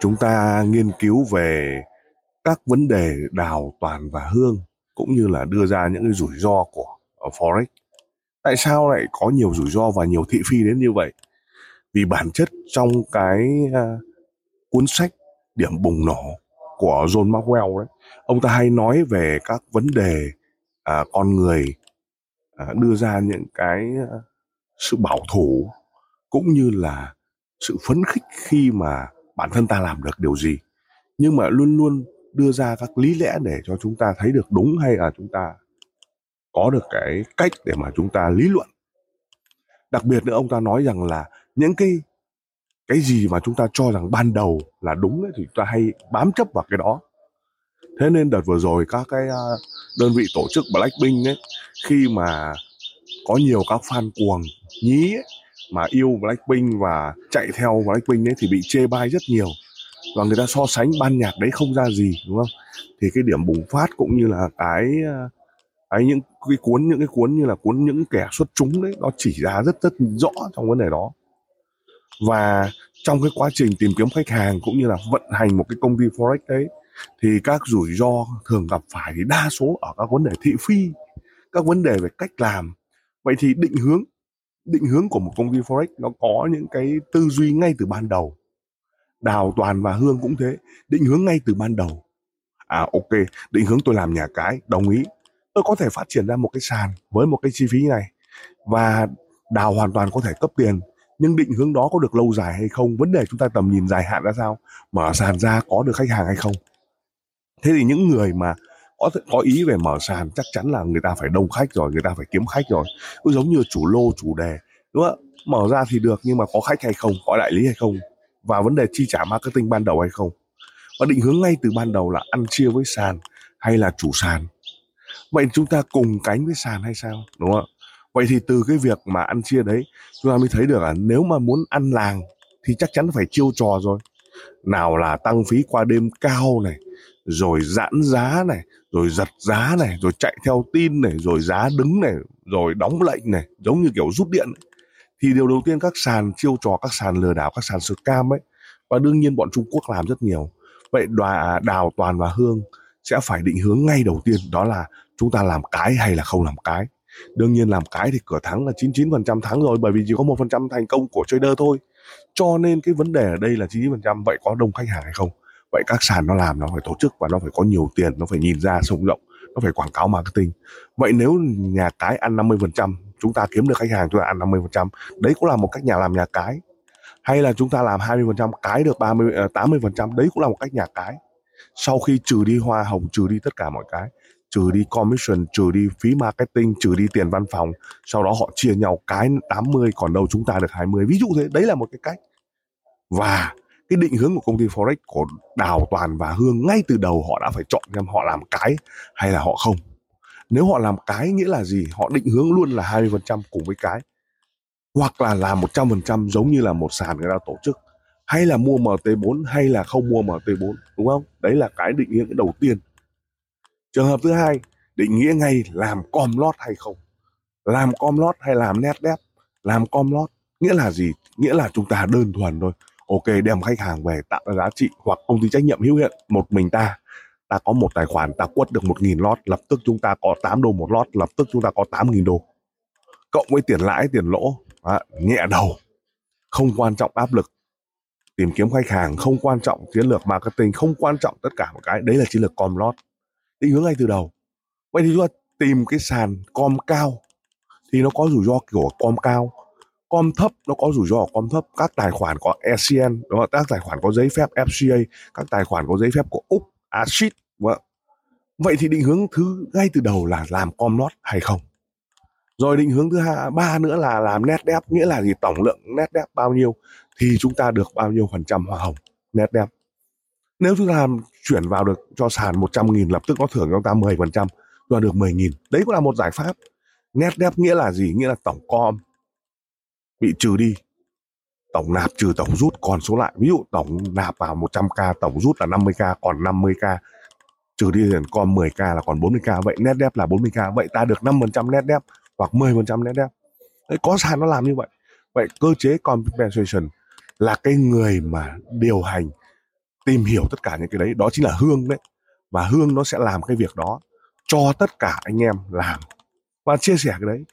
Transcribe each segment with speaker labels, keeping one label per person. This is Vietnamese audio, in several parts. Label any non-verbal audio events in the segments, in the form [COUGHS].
Speaker 1: chúng ta nghiên cứu về các vấn đề đào toàn và hương cũng như là đưa ra những cái rủi ro của ờ, forex. Tại sao lại có nhiều rủi ro và nhiều thị phi đến như vậy? Vì bản chất trong cái uh, cuốn sách điểm bùng nổ của John Maxwell đấy ông ta hay nói về các vấn đề uh, con người uh, đưa ra những cái ờ, sự bảo thủ cũng như là sự phấn khích khi mà bản thân ta làm được điều gì. Nhưng mà luôn luôn đưa ra các lý lẽ để cho chúng ta thấy được đúng hay là chúng ta có được cái cách để mà chúng ta lý luận. Đặc biệt nữa ông ta nói rằng là những cái cái gì mà chúng ta cho rằng ban đầu là đúng ấy, thì chúng ta hay bám chấp vào cái đó. Thế nên đợt vừa rồi các cái à, đơn vị tổ chức Blackpink ấy khi mà có nhiều các fan cuồng nhí ấy, mà yêu Blackpink và chạy theo Blackpink ấy thì bị chê bai rất nhiều. Và người ta so sánh ban nhạc đấy không ra gì, đúng không? Thì cái điểm bùng phát cũng như là cái ờ, ấy những cái cuốn, những cái cuốn như là cuốn những kẻ xuất chúng đấy, nó chỉ ra rất rất rõ trong vấn đề đó. Và trong cái quá trình tìm kiếm khách hàng cũng như là vận hành một cái công ty forex đấy, thì các rủi ro thường gặp phải thì đa số ở các vấn đề thị phi, các vấn đề về cách làm. Vậy thì định hướng định hướng của một công ty forex nó có những cái tư duy ngay từ ban đầu. Đào toàn và hương cũng thế, định hướng ngay từ ban đầu. À ok, định hướng tôi làm nhà cái, đồng ý. Tôi có thể phát triển ra một cái sàn với một cái chi phí này và đào hoàn toàn có thể cấp tiền, nhưng định hướng đó có được lâu dài hay không? Vấn đề chúng ta tầm nhìn dài hạn ra sao? Mở sàn ra có được khách hàng hay không? Thế thì những người mà có có ý về mở sàn, chắc chắn là người ta phải đông khách rồi, người ta phải kiếm khách rồi. Cũng giống như chủ lô, chủ đề, đúng không mở ra thì được, nhưng mà có khách hay không, có đại lý hay không, và vấn đề chi trả marketing ban đầu hay không. Và định hướng ngay từ ban đầu là ăn chia với sàn hay là chủ sàn. Vậy chúng ta cùng cánh với sàn hay sao? Đúng không vậy thì từ cái việc mà ăn chia đấy, chúng ta mới thấy được là nếu mà muốn ăn làng thì chắc chắn phải chiêu trò rồi. Nào là tăng phí qua đêm cao này rồi giãn giá này, rồi giật giá này, rồi chạy theo tin này, rồi giá đứng này, rồi đóng lệnh này, giống như kiểu rút điện ấy. thì điều đầu tiên các sàn chiêu trò, các sàn lừa đảo, các sàn scam ấy, và đương nhiên bọn Trung Quốc làm rất nhiều. Vậy đòa, đào toàn và hương sẽ phải định hướng ngay đầu tiên, đó là chúng ta làm cái hay là không làm cái. Đương nhiên làm cái thì cửa thắng là 99% thắng rồi, bởi vì chỉ có một phần trăm thành công của trader thôi. Cho nên cái vấn đề ở đây là 99% vậy có đông khách hàng hay không? Vậy các sàn nó làm nó phải tổ chức và nó phải có nhiều tiền, nó phải nhìn ra sông rộng nó phải quảng cáo marketing. Vậy nếu nhà cái ăn 50% chúng ta kiếm được khách hàng chúng ta ăn 50% đấy cũng là một cách nhà làm nhà cái. Hay là chúng ta làm 20% cái được 30 80% ờ, đấy cũng là một cách nhà cái. Sau khi trừ đi hoa hồng, trừ đi tất cả mọi cái, trừ đi commission, trừ đi phí marketing, trừ đi tiền văn phòng, sau đó họ chia nhau, cái 80 còn đâu chúng ta được 20 ví dụ thế, đấy là một cái cách. Và cái định hướng của công ty forex của đào toàn và hương ngay từ đầu họ đã phải chọn xem họ làm cái hay là họ không nếu họ làm cái nghĩa là gì họ định hướng luôn là 20% cùng với cái hoặc là làm 100% giống như là một sàn người ta tổ chức hay là mua MT4 hay là không mua MT4 đúng không? Đấy là cái định nghĩa đầu tiên. Trường hợp thứ hai, định nghĩa ngay làm com lót hay không. Làm com lót hay làm net đép. Làm com lót nghĩa là gì? Nghĩa là chúng ta đơn thuần thôi. Ok, đem khách hàng về tạo ra giá trị hoặc công ty trách nhiệm hữu hiện một mình ta. Ta có một tài khoản ta quất được một nghìn lót lập tức chúng ta có 8 đô một lót lập tức chúng ta có 8 nghìn đô. Cộng với tiền lãi tiền lỗ à, nhẹ đầu. Không quan trọng áp lực. Tìm kiếm khách hàng không quan trọng chiến lược marketing không quan trọng tất cả một cái. Đấy là chiến lược com lót định hướng ngay từ đầu. Vậy thì chúng ta tìm cái sàn com cao thì nó có rủi ro của com cao com thấp, nó có rủi ro com thấp. Các tài khoản có ECN đúng không? các tài khoản có giấy phép FCA các tài khoản có giấy phép của úc à, ASIC vậy thì định hướng thứ, ngay từ đầu là làm com lót hay không? Rồi định hướng thứ hai ba nữa là làm net đẹp nghĩa là gì? Tổng lượng net đẹp bao nhiêu thì chúng ta được bao nhiêu phần trăm hoa hồng net đẹp nếu chúng ta làm, chuyển vào được cho sàn 100 nghìn, lập tức nó thưởng cho chúng ta 10 phần trăm và được 10 nghìn. Đấy cũng là một giải pháp. Net dep nghĩa là gì? Nghĩa là tổng com bị trừ đi. Tổng nạp trừ tổng rút, còn số lại. Ví dụ tổng nạp vào 100k tổng rút là 50k còn 50k trừ đi tiền con 10k là còn 40k vậy net dep là 40k vậy ta được 5% net dep hoặc 10% net dep đấy, có sàn nó làm như vậy. Vậy cơ chế compensation là cái người mà điều hành, tìm hiểu tất cả những cái đấy. Đó chính là hương đấy. Và hương nó sẽ làm cái việc đó cho tất cả anh em làm. Và chia sẻ cái đấy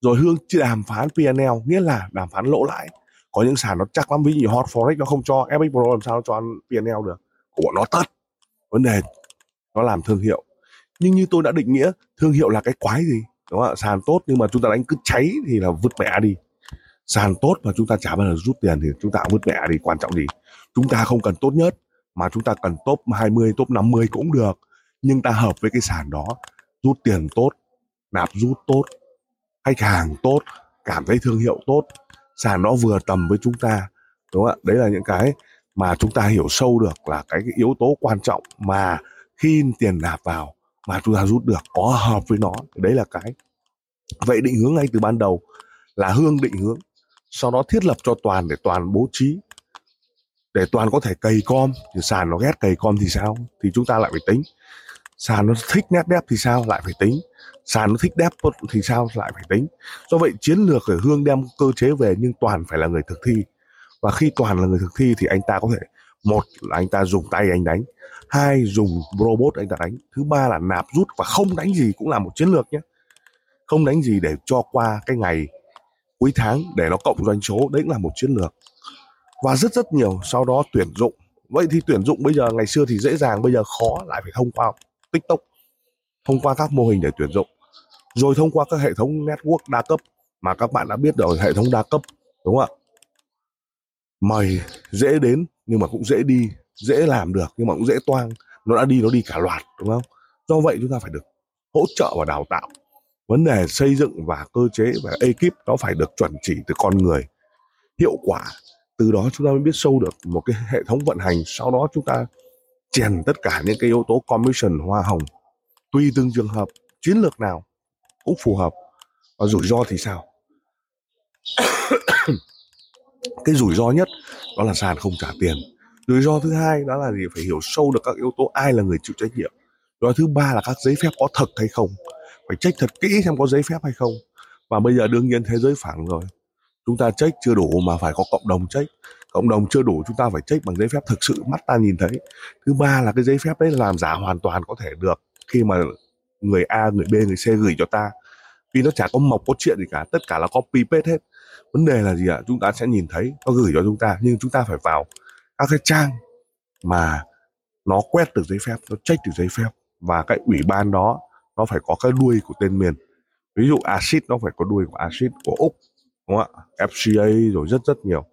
Speaker 1: rồi hương đàm phán PNL nghĩa là đàm phán lỗ lãi. Có những sàn nó chắc lắm ví dụ hot forex nó không cho FX Pro làm sao nó cho ăn PNL được? Của bọn nó tất. Vấn đề nó làm thương hiệu. Nhưng như tôi đã định nghĩa thương hiệu là cái quái gì? Đúng không ạ? Sàn tốt nhưng mà chúng ta đánh cứ cháy thì là vứt mẹ đi. Sàn tốt mà chúng ta chả bao giờ rút tiền thì chúng ta vứt mẹ đi quan trọng gì? Chúng ta không cần tốt nhất mà chúng ta cần top 20, top 50 cũng được. Nhưng ta hợp với cái sàn đó rút tiền tốt nạp rút tốt khách hàng tốt cảm thấy thương hiệu tốt sàn nó vừa tầm với chúng ta đúng không ạ? Đấy là những cái mà chúng ta hiểu sâu được là cái, cái yếu tố quan trọng mà khi tiền nạp vào mà chúng ta rút được có hợp với nó. Đấy là cái. Vậy định hướng ngay từ ban đầu là hương định hướng sau đó thiết lập cho toàn để toàn bố trí để toàn có thể cày com. Thì sàn nó ghét cày com thì sao? Thì chúng ta lại phải tính sàn nó thích nét đẹp thì sao lại phải tính. Sàn nó thích đẹp thì sao lại phải tính. Do vậy chiến lược ở hương đem cơ chế về nhưng toàn phải là người thực thi. Và khi toàn là người thực thi thì anh ta có thể, một là anh ta dùng tay anh đánh, hai dùng robot anh ta đánh, thứ ba là nạp rút và không đánh gì cũng là một chiến lược nhé. Không đánh gì để cho qua cái ngày cuối tháng để nó cộng doanh số, đấy cũng là một chiến lược. Và rất rất nhiều sau đó tuyển dụng. Vậy thì tuyển dụng bây giờ, ngày xưa thì dễ dàng, bây giờ khó, lại phải thông qua tiktok, thông qua các mô hình để tuyển dụng, rồi thông qua các hệ thống network đa cấp mà các bạn đã biết rồi, hệ thống đa cấp, đúng không ạ? Mời dễ đến nhưng mà cũng dễ đi, dễ làm được nhưng mà cũng dễ toang, nó đã đi nó đi cả loạt, đúng không? Do vậy chúng ta phải được hỗ trợ và đào tạo. Vấn đề xây dựng và cơ chế và ekip nó phải được chuẩn chỉ từ con người, hiệu quả. Từ đó chúng ta mới biết sâu được một cái hệ thống vận hành, sau đó chúng ta chèn tất cả những cái yếu tố commission hoa hồng. Tùy từng trường hợp, chiến lược nào cũng phù hợp. Và rủi ro thì sao? [COUGHS] Cái rủi ro nhất đó là sàn không trả tiền. Rủi ro thứ hai đó là gì? Phải hiểu sâu được các yếu tố ai là người chịu trách nhiệm. Rủi ro thứ ba là các giấy phép có thật hay không? Phải check thật kỹ xem có giấy phép hay không. Và bây giờ đương nhiên thế giới phẳng rồi. Chúng ta check chưa đủ mà phải có cộng đồng check cộng đồng chưa đủ, chúng ta phải check bằng giấy phép thực sự, mắt ta nhìn thấy. Thứ ba là cái giấy phép đấy làm giả hoàn toàn có thể được. Khi mà người A, người B, người C gửi cho ta vì nó chả có mộc có chuyện gì cả, tất cả là copy, paste hết. Vấn đề là gì ạ? Chúng ta sẽ nhìn thấy, nó gửi cho chúng ta, nhưng chúng ta phải vào các cái trang mà nó quét được giấy phép, nó check được giấy phép. Và cái ủy ban đó, nó phải có cái đuôi của tên miền. Ví dụ acid, nó phải có đuôi của acid, của úc, đúng không ạ? Fca rồi rất rất nhiều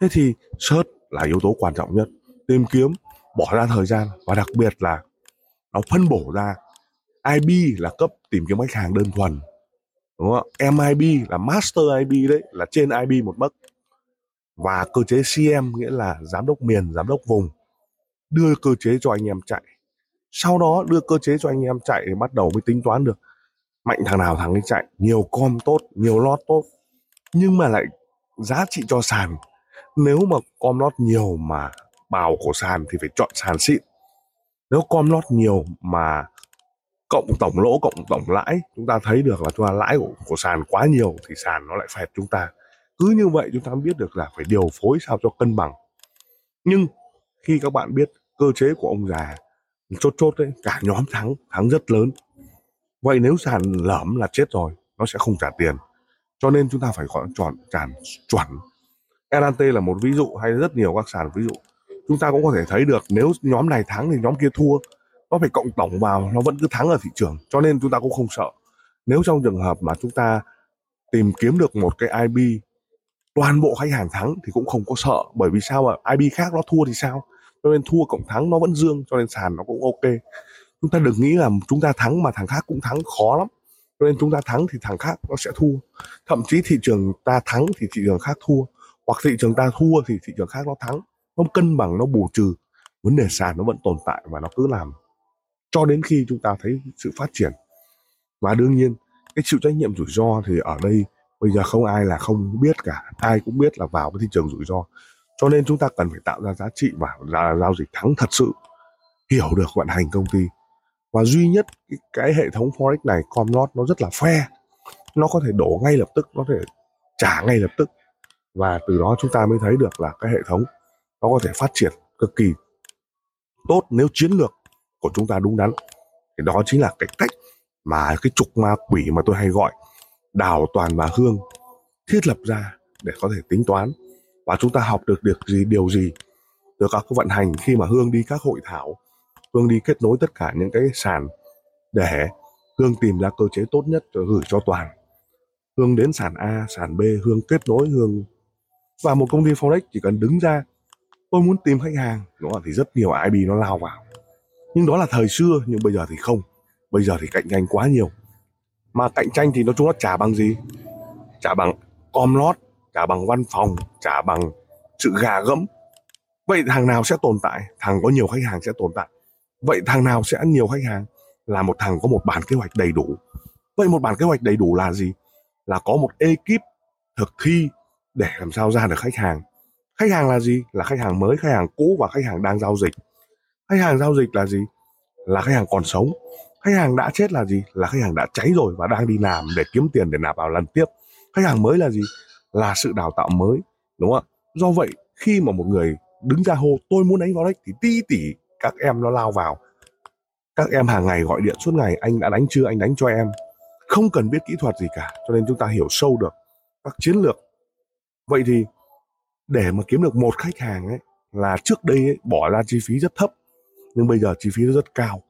Speaker 1: thế thì search là yếu tố quan trọng nhất. Tìm kiếm, bỏ ra thời gian và đặc biệt là nó phân bổ ra. IB là cấp tìm kiếm khách hàng đơn thuần, đúng không ạ? MIB là master IB đấy, là trên IB một bậc. Và cơ chế CM nghĩa là giám đốc miền, giám đốc vùng, đưa cơ chế cho anh em chạy. Sau đó đưa cơ chế cho anh em chạy thì bắt đầu mới tính toán được mạnh thằng nào thằng ấy chạy. Nhiều com tốt, nhiều lot tốt, nhưng mà lại giá trị cho sàn nếu mà com lót nhiều mà bào của sàn thì phải chọn sàn xịn. Nếu com lót nhiều mà cộng tổng lỗ cộng tổng lãi chúng ta thấy được là chúng ta lãi của, của sàn quá nhiều thì sàn nó lại phẹt chúng ta. Cứ như vậy chúng ta biết được là phải điều phối sao cho cân bằng. Nhưng khi các bạn biết cơ chế của ông già chốt chốt đấy cả nhóm thắng thắng rất lớn. Vậy nếu sàn lởm là chết rồi nó sẽ không trả tiền. Cho nên chúng ta phải gọi chọn sàn chuẩn Elante là một ví dụ hay rất nhiều các sàn ví dụ. Chúng ta cũng có thể thấy được nếu nhóm này thắng thì nhóm kia thua, nó phải cộng tổng vào, nó vẫn cứ thắng ở thị trường, cho nên chúng ta cũng không sợ. Nếu trong trường hợp mà chúng ta tìm kiếm được một cái IB toàn bộ khách hàng thắng thì cũng không có sợ, bởi vì sao ạ? IB khác nó thua thì sao? Cho nên thua cộng thắng nó vẫn dương, cho nên sàn nó cũng ok. Chúng ta đừng nghĩ là chúng ta thắng mà thằng khác cũng thắng, khó lắm. Cho nên chúng ta thắng thì thằng khác nó sẽ thua. Thậm chí thị trường ta thắng thì thị trường khác thua hoặc thị trường ta thua thì thị trường khác nó thắng. Nó cân bằng nó bù trừ. Vấn đề sàn nó vẫn tồn tại và nó cứ làm. Cho đến khi chúng ta thấy sự phát triển. Và đương nhiên cái chịu trách nhiệm rủi ro thì ở đây bây giờ không ai là không biết cả. Ai cũng biết là vào cái thị trường rủi ro. Cho nên chúng ta cần phải tạo ra giá trị và ra giao dịch thắng thật sự. Hiểu được vận hành công ty. Và duy nhất cái, cái hệ thống forex này comlot nó rất là fair. Nó có thể đổ ngay lập tức nó có thể trả ngay lập tức và từ đó chúng ta mới thấy được là cái hệ thống nó có thể phát triển cực kỳ tốt nếu chiến lược của chúng ta đúng đắn. Thì đó chính là cái cách mà cái trục ma quỷ mà tôi hay gọi, đào toàn và hương, thiết lập ra để có thể tính toán. Và chúng ta học được được gì, điều gì từ các vận hành khi mà hương đi các hội thảo, hương đi kết nối tất cả những cái sàn để hương tìm ra cơ chế tốt nhất rồi gửi cho toàn. Hương đến sàn a, sàn b, hương kết nối hương và một công ty forex chỉ cần đứng ra, tôi muốn tìm khách hàng, đúng không? thì rất nhiều ib nó lao vào. Nhưng đó là thời xưa, nhưng bây giờ thì không. Bây giờ thì cạnh tranh quá nhiều. Mà cạnh tranh thì nó chúng nó trả bằng gì. Trả bằng com lót trả bằng văn phòng trả bằng sự gà gẫm. Vậy thằng nào sẽ tồn tại? Thằng có nhiều khách hàng sẽ tồn tại. Vậy thằng nào sẽ nhiều khách hàng? Là một thằng có một bản kế hoạch đầy đủ. Vậy một bản kế hoạch đầy đủ là gì? Là có một ekip thực thi để làm sao ra được khách hàng. Khách hàng là gì? Là khách hàng mới, khách hàng cũ và khách hàng đang giao dịch. Khách hàng giao dịch là gì? Là khách hàng còn sống. Khách hàng đã chết là gì? Là khách hàng đã cháy rồi và đang đi làm để kiếm tiền để nạp vào lần tiếp. Khách hàng mới là gì? Là sự đào tạo mới, đúng không do vậy, khi mà một người đứng ra hô, tôi muốn đánh vào đấy, thì ti tỉ các em nó lao vào. Các em hàng ngày gọi điện suốt ngày, anh đã đánh chưa? Anh đánh cho em. Không cần biết kỹ thuật gì cả, cho nên chúng ta hiểu sâu được các chiến lược vậy thì để mà kiếm được một khách hàng ấy là trước đây ấy, bỏ ra chi phí rất thấp nhưng bây giờ chi phí nó rất cao.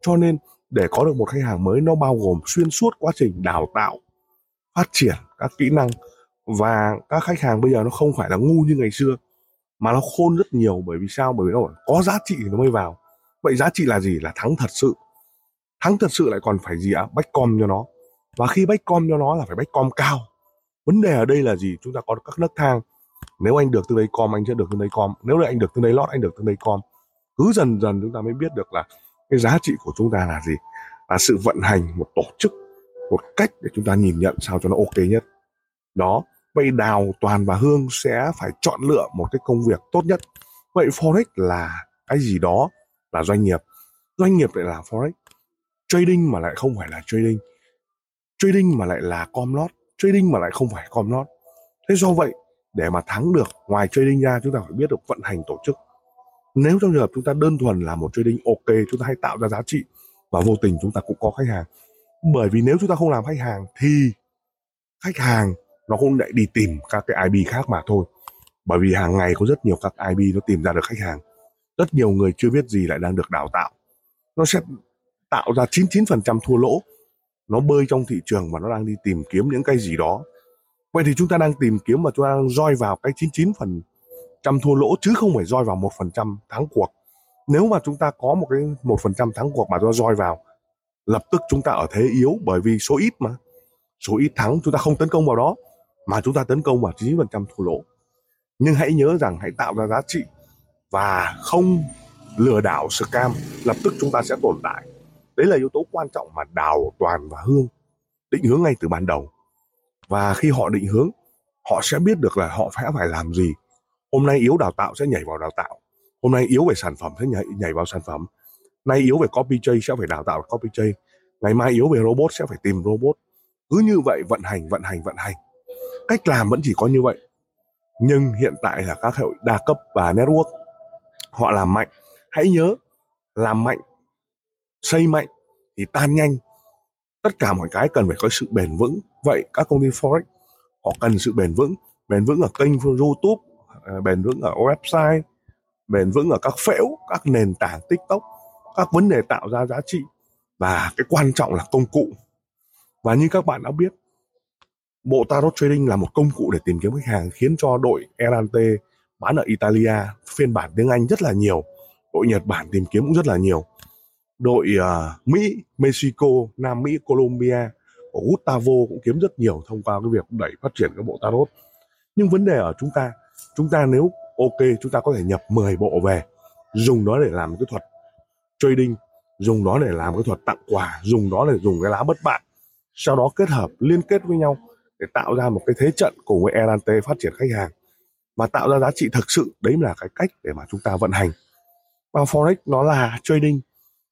Speaker 1: Cho nên để có được một khách hàng mới nó bao gồm xuyên suốt quá trình đào tạo phát triển các kỹ năng. Và các khách hàng bây giờ nó không phải là ngu như ngày xưa mà nó khôn rất nhiều. Bởi vì sao? Bởi vì nó có giá trị thì nó mới vào. Vậy giá trị là gì? Là thắng thật sự. Thắng thật sự lại còn phải gì ạ? À? bách com cho nó. Và khi bách com cho nó là phải bách com cao vấn đề ở đây là gì? Chúng ta có các nấc thang. Nếu anh được từ đây com, anh sẽ được từ đây com. Nếu là anh được từ đây lót, anh được từ đây com. Cứ dần dần chúng ta mới biết được là cái giá trị của chúng ta là gì. Là sự vận hành, một tổ chức, một cách để chúng ta nhìn nhận sao cho nó ok nhất. Đó, vậy đào toàn và hương sẽ phải chọn lựa một cái công việc tốt nhất. Vậy forex là cái gì đó? Là doanh nghiệp. Doanh nghiệp lại là forex. Trading mà lại không phải là trading. Trading mà lại là com lót trading mà lại không phải com lót thế do vậy, để mà thắng được ngoài trading ra, chúng ta phải biết được vận hành tổ chức. Nếu trong trường hợp chúng ta đơn thuần là một trading ok, chúng ta hay tạo ra giá trị và vô tình chúng ta cũng có khách hàng. Bởi vì nếu chúng ta không làm khách hàng thì khách hàng nó cũng lại đi tìm các cái IB khác mà thôi. Bởi vì hàng ngày có rất nhiều các IB nó tìm ra được khách hàng. Rất nhiều người chưa biết gì lại đang được đào tạo. Nó sẽ tạo ra 99% thua lỗ nó bơi trong thị trường và nó đang đi tìm kiếm những cái gì đó. Vậy thì chúng ta đang tìm kiếm và chúng ta đang roi vào cái 99 phần trăm thua lỗ chứ không phải roi vào một phần trăm thắng cuộc. Nếu mà chúng ta có một cái một phần trăm thắng cuộc mà chúng ta roi vào, lập tức chúng ta ở thế yếu bởi vì số ít mà. Số ít thắng chúng ta không tấn công vào đó, mà chúng ta tấn công vào 9% thua lỗ. Nhưng hãy nhớ rằng, hãy tạo ra giá trị và không lừa đảo scam, lập tức chúng ta sẽ tồn tại đấy là yếu tố quan trọng mà đào toàn và hương, định hướng ngay từ ban đầu. Và khi họ định hướng, họ sẽ biết được là họ phải phải làm gì. Hôm nay yếu đào tạo sẽ nhảy vào đào tạo. Hôm nay yếu về sản phẩm sẽ nhảy nhảy vào sản phẩm. Nay yếu về copy chain sẽ phải đào tạo copy chain ngày mai yếu về robot sẽ phải tìm robot. Cứ như vậy vận hành vận hành vận hành. Cách làm vẫn chỉ có như vậy. Nhưng hiện tại là các hệ đa cấp và network, họ làm mạnh. Hãy nhớ, làm mạnh xây mạnh thì tan nhanh. Tất cả mọi cái cần phải có sự bền vững. Vậy các công ty forex, họ cần sự bền vững. Bền vững ở kênh youtube à, bền vững ở website, bền vững ở các phễu, các nền tảng tiktok, các vấn đề tạo ra giá trị. Và cái quan trọng là công cụ. Và như các bạn đã biết, bộ tarot trading là một công cụ để tìm kiếm khách hàng khiến cho đội Erante bán ở Italia, phiên bản tiếng Anh rất là nhiều, đội Nhật Bản tìm kiếm cũng rất là nhiều đội uh, Mỹ Mexico Nam Mỹ Colombia của Gustavo cũng kiếm rất nhiều thông qua cái việc đẩy phát triển cái bộ tarot. Nhưng vấn đề ở chúng ta chúng ta nếu ok chúng ta có thể nhập 10 bộ về dùng nó để làm cái thuật trading dùng nó để làm cái thuật tặng quà dùng nó để dùng cái lá bất bại sau đó kết hợp liên kết với nhau để tạo ra một cái thế trận cùng với Elante phát triển khách hàng mà tạo ra giá trị thực sự. Đấy là cái cách để mà chúng ta vận hành. Và forex nó là trading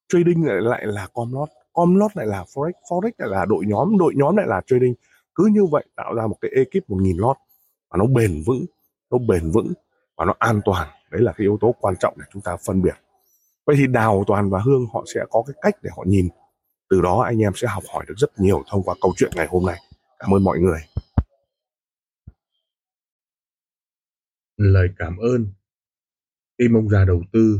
Speaker 1: trading lại lại là comlot comlot lại là forex forex lại là đội nhóm đội nhóm lại là trading. Cứ như vậy tạo ra một cái ekip một nghìn lot và nó bền vững, nó bền vững và nó an toàn. Đấy là cái yếu tố quan trọng để chúng ta phân biệt. Vậy thì đào toàn và hương họ sẽ có cái cách để họ nhìn. Từ đó anh em sẽ học hỏi được rất nhiều thông qua câu chuyện ngày hôm nay. Cảm ơn mọi người.
Speaker 2: Lời cảm ơn. Tim ông già đầu tư